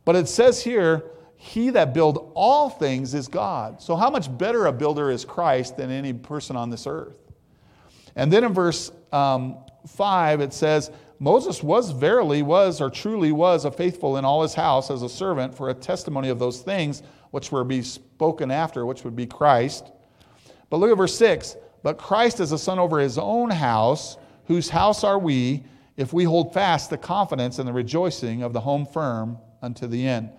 But it says here, he that build all things is God. So, how much better a builder is Christ than any person on this earth? And then in verse um, 5, it says, Moses was verily, was, or truly was a faithful in all his house as a servant for a testimony of those things which were be spoken after, which would be Christ. But look at verse 6. But Christ is a son over his own house, whose house are we, if we hold fast the confidence and the rejoicing of the home firm unto the end.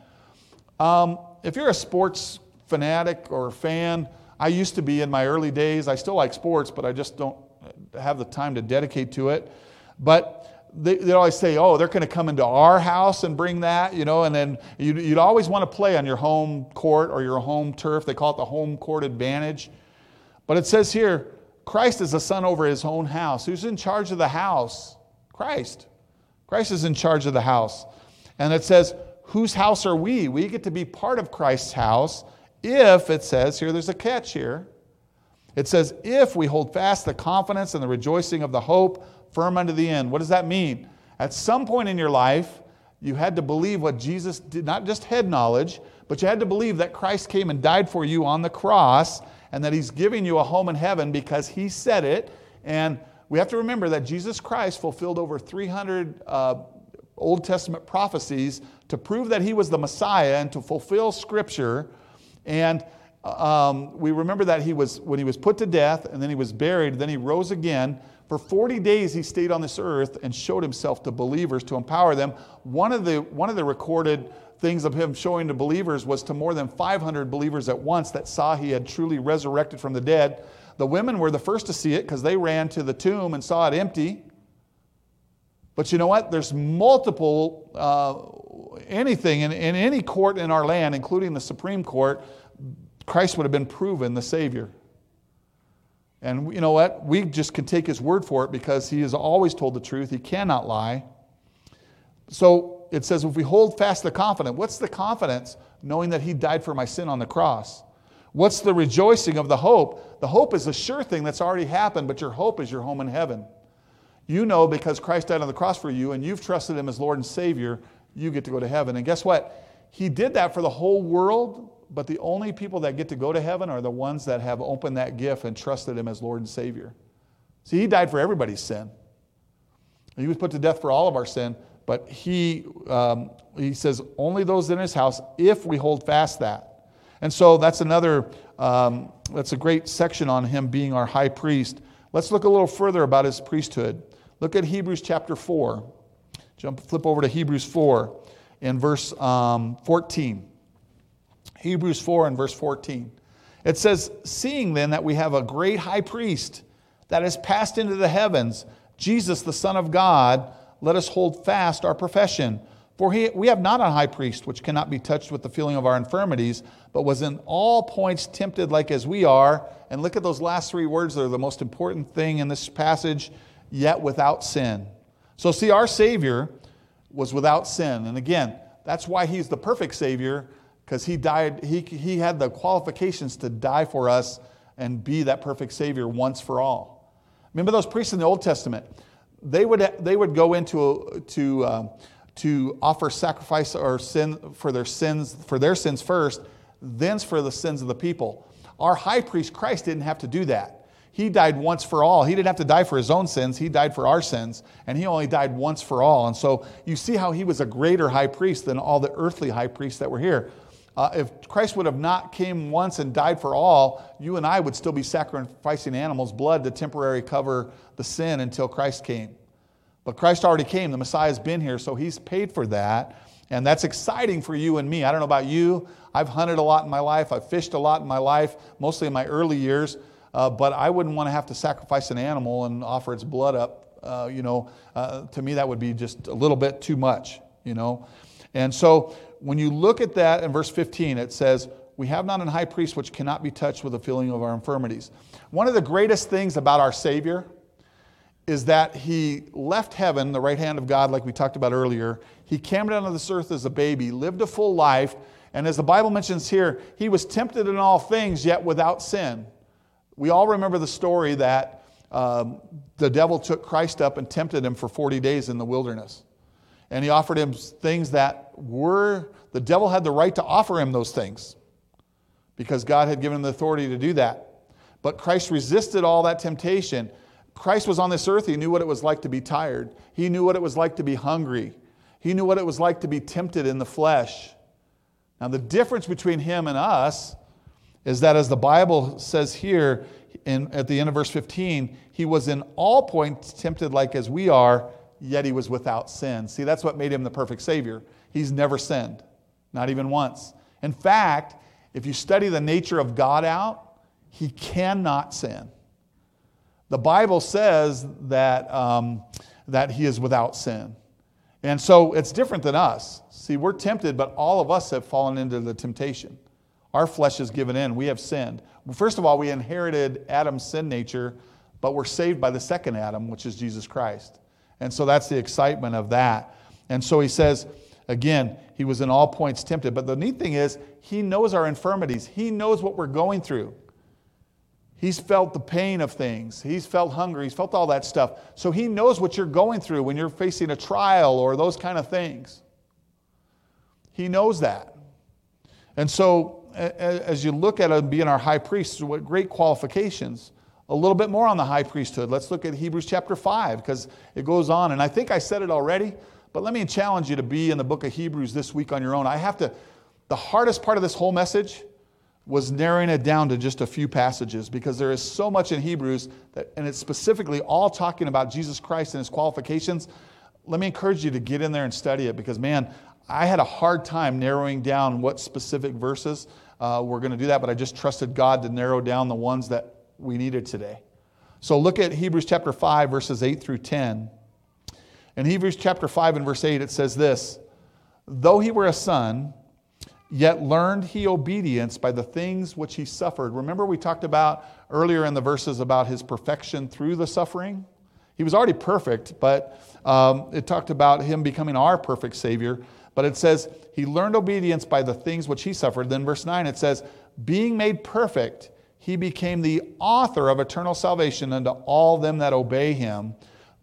Um, if you're a sports fanatic or fan, I used to be in my early days. I still like sports, but I just don't have the time to dedicate to it. But they, they always say, oh, they're going to come into our house and bring that, you know, and then you'd, you'd always want to play on your home court or your home turf. They call it the home court advantage. But it says here, Christ is a son over his own house. Who's in charge of the house? Christ. Christ is in charge of the house. And it says, whose house are we? We get to be part of Christ's house if, it says here, there's a catch here. It says, if we hold fast the confidence and the rejoicing of the hope firm unto the end. What does that mean? At some point in your life, you had to believe what Jesus did, not just head knowledge, but you had to believe that Christ came and died for you on the cross and that he's giving you a home in heaven because he said it. And we have to remember that Jesus Christ fulfilled over 300 uh, Old Testament prophecies to prove that he was the Messiah and to fulfill Scripture. And um, we remember that he was when he was put to death and then he was buried, then he rose again. For 40 days, he stayed on this earth and showed himself to believers to empower them. One of the, one of the recorded things of him showing to believers was to more than 500 believers at once that saw he had truly resurrected from the dead. The women were the first to see it because they ran to the tomb and saw it empty. But you know what? There's multiple, uh, anything in, in any court in our land, including the Supreme Court, Christ would have been proven the Savior. And you know what? We just can take his word for it because he has always told the truth. He cannot lie. So it says, if we hold fast the confidence, what's the confidence? Knowing that he died for my sin on the cross. What's the rejoicing of the hope? The hope is a sure thing that's already happened, but your hope is your home in heaven. You know because Christ died on the cross for you and you've trusted him as Lord and Savior, you get to go to heaven. And guess what? He did that for the whole world but the only people that get to go to heaven are the ones that have opened that gift and trusted Him as Lord and Savior. See, He died for everybody's sin. He was put to death for all of our sin, but He, um, he says, only those in His house if we hold fast that. And so that's another, um, that's a great section on Him being our high priest. Let's look a little further about His priesthood. Look at Hebrews chapter 4. Jump, flip over to Hebrews 4 in verse um, 14. Hebrews 4 and verse 14. It says, Seeing then that we have a great high priest that has passed into the heavens, Jesus, the Son of God, let us hold fast our profession. For he, we have not a high priest which cannot be touched with the feeling of our infirmities, but was in all points tempted like as we are. And look at those last three words, they're the most important thing in this passage, yet without sin. So, see, our Savior was without sin. And again, that's why he's the perfect Savior, because he died, he, he had the qualifications to die for us and be that perfect Savior once for all. Remember those priests in the Old Testament? they would, they would go into to, um, to offer sacrifice or sin for their sins for their sins first, then for the sins of the people. Our high priest Christ didn't have to do that. He died once for all. He didn't have to die for his own sins. He died for our sins, and he only died once for all. And so you see how he was a greater high priest than all the earthly high priests that were here. Uh, if Christ would have not came once and died for all, you and I would still be sacrificing animals' blood to temporarily cover the sin until Christ came. But Christ already came. The Messiah's been here, so he's paid for that. And that's exciting for you and me. I don't know about you. I've hunted a lot in my life. I've fished a lot in my life, mostly in my early years. Uh, but I wouldn't want to have to sacrifice an animal and offer its blood up. Uh, you know, uh, to me, that would be just a little bit too much, you know. And so when you look at that in verse 15, it says, We have not an high priest which cannot be touched with the feeling of our infirmities. One of the greatest things about our Savior is that he left heaven, the right hand of God, like we talked about earlier. He came down to this earth as a baby, lived a full life, and as the Bible mentions here, he was tempted in all things, yet without sin. We all remember the story that um, the devil took Christ up and tempted him for 40 days in the wilderness. And he offered him things that were, the devil had the right to offer him those things because God had given him the authority to do that. But Christ resisted all that temptation. Christ was on this earth. He knew what it was like to be tired, he knew what it was like to be hungry, he knew what it was like to be tempted in the flesh. Now, the difference between him and us is that as the Bible says here in, at the end of verse 15, he was in all points tempted like as we are, yet he was without sin. See, that's what made him the perfect Savior. He's never sinned, not even once. In fact, if you study the nature of God out, he cannot sin. The Bible says that, um, that he is without sin. And so it's different than us. See, we're tempted, but all of us have fallen into the temptation. Our flesh is given in. We have sinned. First of all, we inherited Adam's sin nature, but we're saved by the second Adam, which is Jesus Christ. And so that's the excitement of that. And so he says, again, he was in all points tempted. But the neat thing is, he knows our infirmities, he knows what we're going through. He's felt the pain of things. He's felt hunger. He's felt all that stuff. So he knows what you're going through when you're facing a trial or those kind of things. He knows that. And so as you look at him being our high priest, what great qualifications. A little bit more on the high priesthood. Let's look at Hebrews chapter 5 because it goes on. And I think I said it already, but let me challenge you to be in the book of Hebrews this week on your own. I have to, the hardest part of this whole message was narrowing it down to just a few passages because there is so much in Hebrews that, and it's specifically all talking about Jesus Christ and his qualifications. Let me encourage you to get in there and study it because, man, I had a hard time narrowing down what specific verses uh, we're going to do that, but I just trusted God to narrow down the ones that we needed today. So look at Hebrews chapter 5, verses 8 through 10. In Hebrews chapter 5 and verse 8, it says this Though he were a son, yet learned he obedience by the things which he suffered. Remember, we talked about earlier in the verses about his perfection through the suffering? He was already perfect, but um, it talked about him becoming our perfect Savior. But it says, He learned obedience by the things which He suffered. Then, verse 9, it says, Being made perfect, He became the author of eternal salvation unto all them that obey Him,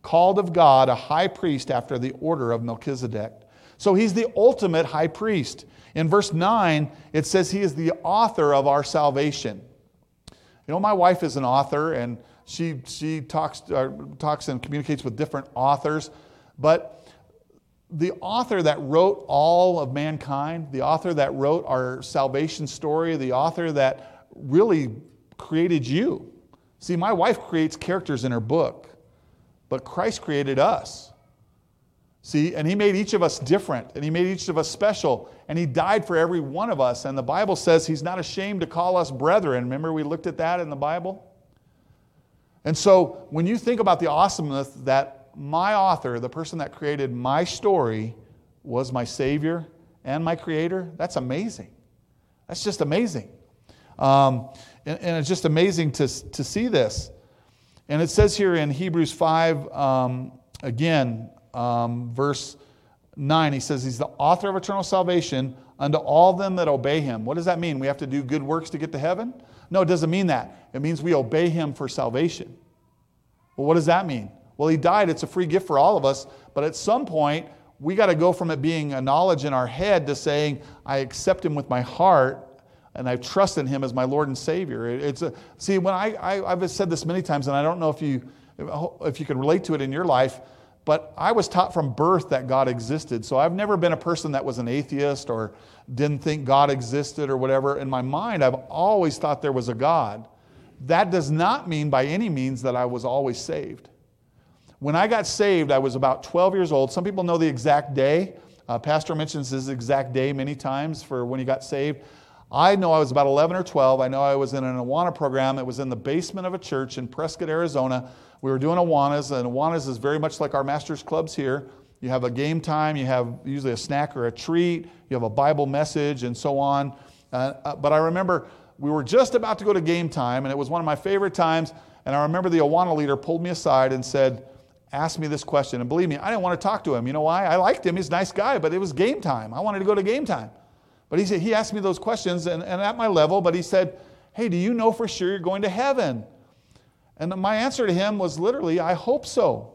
called of God a high priest after the order of Melchizedek. So He's the ultimate high priest. In verse 9, it says He is the author of our salvation. You know, my wife is an author, and she, she talks, uh, talks and communicates with different authors. But the author that wrote all of mankind, the author that wrote our salvation story, the author that really created you. See, my wife creates characters in her book, but Christ created us. See, and He made each of us different, and He made each of us special, and He died for every one of us. And the Bible says He's not ashamed to call us brethren. Remember, we looked at that in the Bible? And so, when you think about the awesomeness that my author, the person that created my story, was my Savior and my Creator, that's amazing. That's just amazing. Um, and, and, it's just amazing to, to see this. And it says here in Hebrews 5, um, again, um, verse 9, he says, He's the author of eternal salvation unto all them that obey Him. What does that mean? We have to do good works to get to heaven? No, it doesn't mean that. It means we obey Him for salvation. Well, what does that mean? Well, he died. It's a free gift for all of us. But at some point, we got to go from it being a knowledge in our head to saying, I accept him with my heart and I trust in him as my Lord and Savior. It's a, see, when I, I, I've said this many times, and I don't know if you, if you can relate to it in your life, but I was taught from birth that God existed. So I've never been a person that was an atheist or didn't think God existed or whatever. In my mind, I've always thought there was a God. That does not mean by any means that I was always saved. When I got saved, I was about 12 years old. Some people know the exact day. Uh, Pastor mentions his exact day many times for when he got saved. I know I was about 11 or 12. I know I was in an Awana program. It was in the basement of a church in Prescott, Arizona. We were doing Awanas, and Awanas is very much like our master's clubs here. You have a game time, you have usually a snack or a treat, you have a Bible message, and so on. Uh, uh, but I remember we were just about to go to game time, and it was one of my favorite times. And I remember the Awana leader pulled me aside and said, Ask me this question. And believe me, I didn't want to talk to him. You know why? I liked him, he's a nice guy, but it was game time. I wanted to go to game time. But he said, he asked me those questions, and, and at my level, but he said, Hey, do you know for sure you're going to heaven? And my answer to him was literally, I hope so.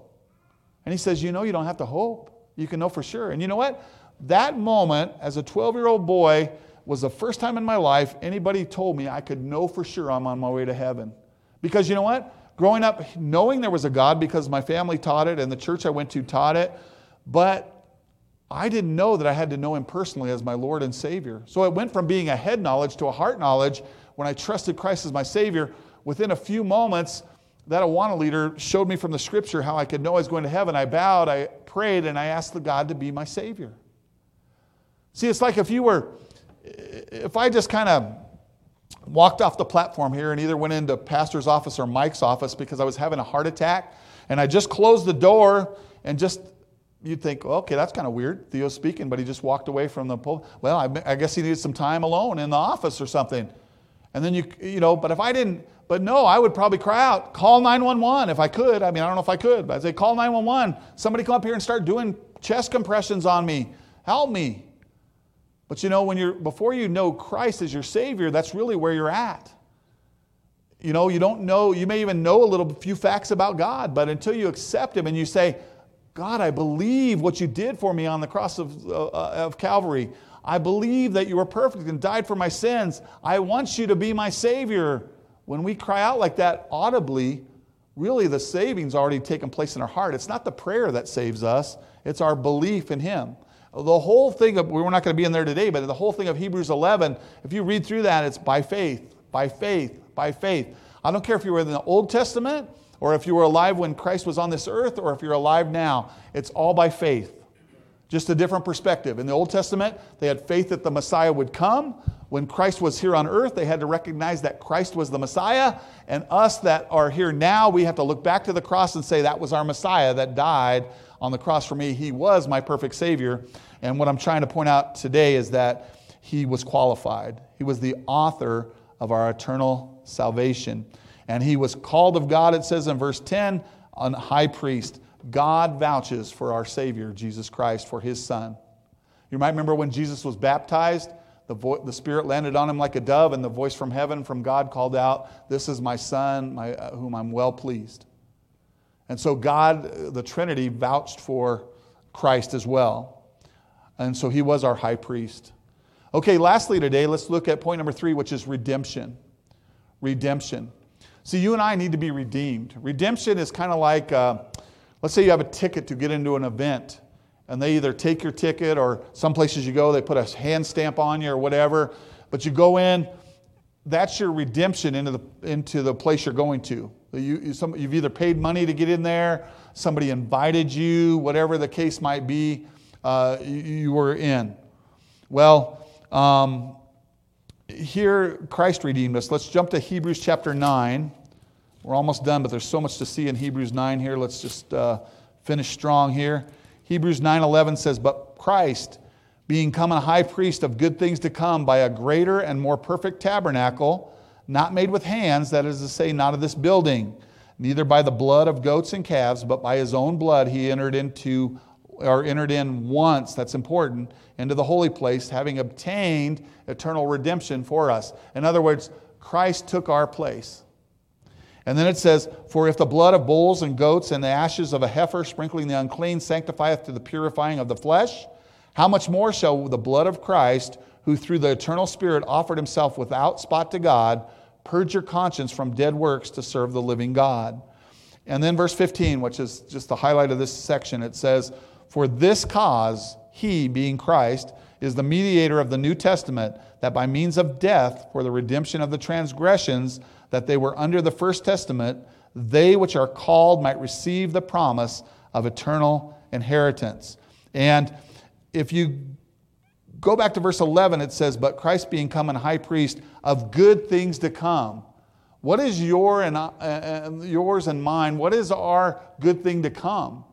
And he says, You know, you don't have to hope. You can know for sure. And you know what? That moment, as a 12 year old boy, was the first time in my life anybody told me I could know for sure I'm on my way to heaven. Because you know what? Growing up, knowing there was a God because my family taught it and the church I went to taught it, but I didn't know that I had to know Him personally as my Lord and Savior. So it went from being a head knowledge to a heart knowledge when I trusted Christ as my Savior. Within a few moments, that Awana leader showed me from the scripture how I could know I was going to heaven. I bowed, I prayed, and I asked the God to be my Savior. See, it's like if you were, if I just kind of walked off the platform here and either went into pastor's office or Mike's office because I was having a heart attack, and I just closed the door and just you'd think, okay, that's kind of weird. Theo's speaking, but he just walked away from the pulpit. Well, I, I, guess he needed some time alone in the office or something. And then you, you know, but if I didn't, but no, I would probably cry out, call 911 if I could. I mean, I don't know if I could, but I'd say, call 911. Somebody come up here and start doing chest compressions on me. Help me. But you know, when you're, before you know Christ as your Savior, that's really where you're at. You know, you don't know, you may even know a little few facts about God, but until you accept Him and you say, God, I believe what you did for me on the cross of, uh, of Calvary. I believe that you were perfect and died for my sins. I want you to be my Savior. When we cry out like that audibly, really the saving's already taken place in our heart. It's not the prayer that saves us, it's our belief in Him. The whole thing of, we're not going to be in there today, but the whole thing of Hebrews 11, if you read through that, it's by faith, by faith, by faith. I don't care if you were in the Old Testament or if you were alive when Christ was on this earth, or if you're alive now. It's all by faith. Just a different perspective. In the Old Testament, they had faith that the Messiah would come. When Christ was here on earth, they had to recognize that Christ was the Messiah. And us that are here now, we have to look back to the cross and say, that was our Messiah that died on the cross for me. He was my perfect Savior. And what I'm trying to point out today is that he was qualified, he was the author of our eternal salvation. And he was called of God, it says in verse 10, a high priest. God vouches for our Savior, Jesus Christ, for his Son. You might remember when Jesus was baptized, the, vo- the Spirit landed on him like a dove, and the voice from heaven, from God, called out, This is my Son, my, uh, whom I'm well pleased. And so God, uh, the Trinity, vouched for Christ as well. And so he was our high priest. Okay, lastly today, let's look at point number three, which is redemption. Redemption. See, you and I need to be redeemed. Redemption is kind of like, uh, let's say you have a ticket to get into an event, and they either take your ticket or some places you go, they put a hand stamp on you or whatever, but you go in, that's your redemption into the, into the place you're going to. You, some, you've either paid money to get in there, somebody invited you, whatever the case might be, uh, you, you, were in. Well, um, here Christ redeemed us. Let's jump to Hebrews chapter 9. We're almost done, but there's so much to see in Hebrews 9 here. Let's just uh, finish strong here. Hebrews 9:11 says, "But Christ, being come a high priest of good things to come by a greater and more perfect tabernacle, not made with hands, that is to say, not of this building, neither by the blood of goats and calves, but by his own blood he entered into or entered in once, that's important, into the holy place, having obtained eternal redemption for us. In other words, Christ took our place. And then it says, For if the blood of bulls and goats and the ashes of a heifer sprinkling the unclean sanctifieth to the purifying of the flesh, how much more shall the blood of Christ, who through the eternal Spirit offered himself without spot to God, purge your conscience from dead works to serve the living God? And then verse 15, which is just the highlight of this section, it says, For this cause, he, being Christ, is the mediator of the New Testament, that by means of death, for the redemption of the transgressions that they were under the first testament, they which are called might receive the promise of eternal inheritance. And if you go back to verse 11, it says, But Christ being come and high priest of good things to come. What is your and, uh, yours and mine? What is our good thing to come?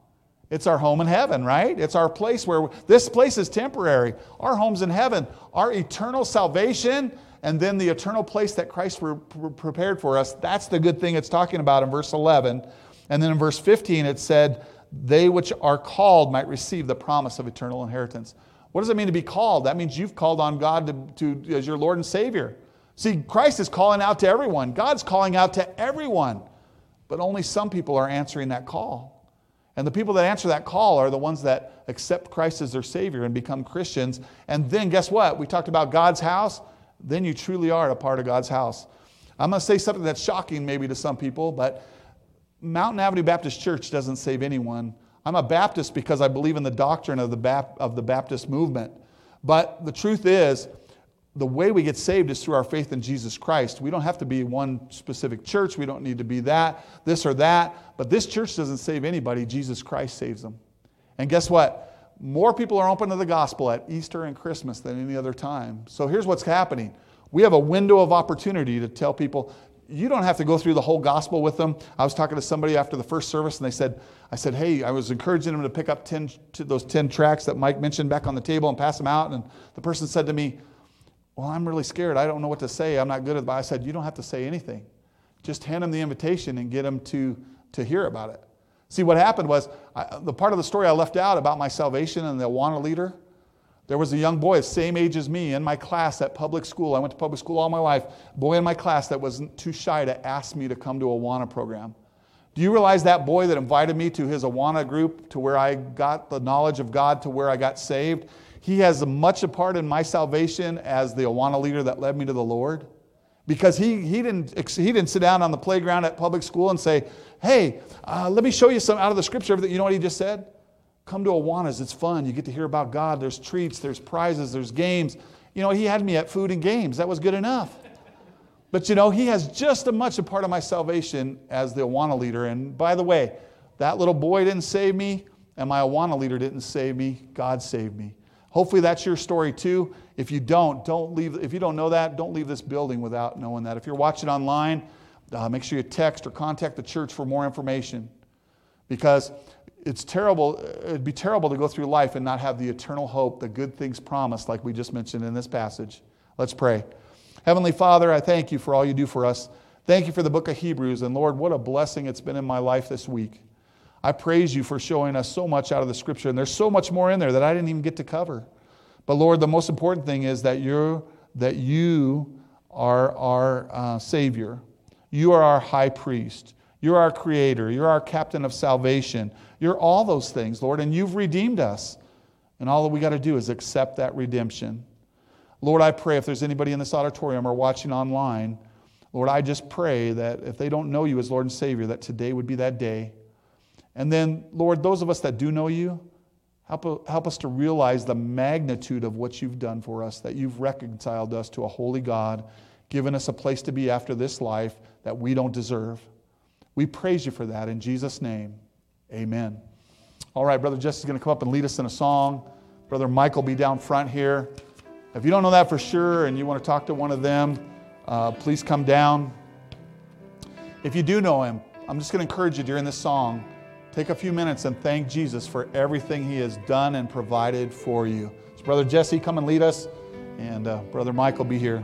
It's our home in heaven, right? It's our place where this place is temporary. Our home's in heaven. Our eternal salvation and then the eternal place that Christ prepared for us, that's the good thing it's talking about in verse 11. And then in verse 15, it said, They which are called might receive the promise of eternal inheritance. What does it mean to be called? That means you've called on God to, to, as your Lord and Savior. See, Christ is calling out to everyone, God's calling out to everyone, but only some people are answering that call. And the people that answer that call are the ones that accept Christ as their Savior and become Christians. And then, guess what? We talked about God's house. Then you truly are a part of God's house. I'm going to say something that's shocking maybe to some people, but Mountain Avenue Baptist Church doesn't save anyone. I'm a Baptist because I believe in the doctrine of the, Bap- of the Baptist movement. But the truth is, the way we get saved is through our faith in Jesus Christ. We don't have to be one specific church. We don't need to be that, this or that. But this church doesn't save anybody. Jesus Christ saves them. And guess what? More people are open to the gospel at Easter and Christmas than any other time. So here's what's happening. We have a window of opportunity to tell people, you don't have to go through the whole gospel with them. I was talking to somebody after the first service, and they said, I said, hey, I was encouraging them to pick up 10, those 10 tracks that Mike mentioned back on the table and pass them out. And the person said to me, well, I'm really scared. I don't know what to say. I'm not good at it. But I said, You don't have to say anything. Just hand them the invitation and get them to, to hear about it. See, what happened was I, the part of the story I left out about my salvation and the Awana leader. There was a young boy, same age as me, in my class at public school. I went to public school all my life. Boy in my class that wasn't too shy to ask me to come to a Awana program. Do you realize that boy that invited me to his Awana group, to where I got the knowledge of God, to where I got saved? He has as much a part in my salvation as the Awana leader that led me to the Lord. Because he, he, didn't, he didn't sit down on the playground at public school and say, Hey, uh, let me show you some out of the scripture. You know what he just said? Come to Awanas, it's fun. You get to hear about God. There's treats, there's prizes, there's games. You know, he had me at food and games. That was good enough. But you know, he has just as much a part of my salvation as the Awana leader. And by the way, that little boy didn't save me, and my Awana leader didn't save me. God saved me. Hopefully that's your story too. If you don't, don't leave. If you don't know that, don't leave this building without knowing that. If you're watching online, uh, make sure you text or contact the church for more information, because it's terrible. It'd be terrible to go through life and not have the eternal hope, the good things promised, like we just mentioned in this passage. Let's pray. Heavenly Father, I thank you for all you do for us. Thank you for the book of Hebrews. And Lord, what a blessing it's been in my life this week. I praise you for showing us so much out of the scripture, and there's so much more in there that I didn't even get to cover. But Lord, the most important thing is that you're that you are our uh, Savior. You are our high priest. You're our creator. You're our captain of salvation. You're all those things, Lord, and you've redeemed us. And all that we got to do is accept that redemption. Lord, I pray if there's anybody in this auditorium or watching online, Lord, I just pray that if they don't know you as Lord and Savior, that today would be that day. And then, Lord, those of us that do know you, help, help us to realize the magnitude of what you've done for us, that you've reconciled us to a holy God, given us a place to be after this life that we don't deserve. We praise you for that in Jesus' name. Amen. All right, Brother Jesse's going to come up and lead us in a song. Brother will be down front here. If you don't know that for sure and you want to talk to one of them, uh, please come down. If you do know him, I'm just going to encourage you during this song Take a few minutes and thank Jesus for everything he has done and provided for you. Brother Jesse, come and lead us, and uh, Brother Mike will be here.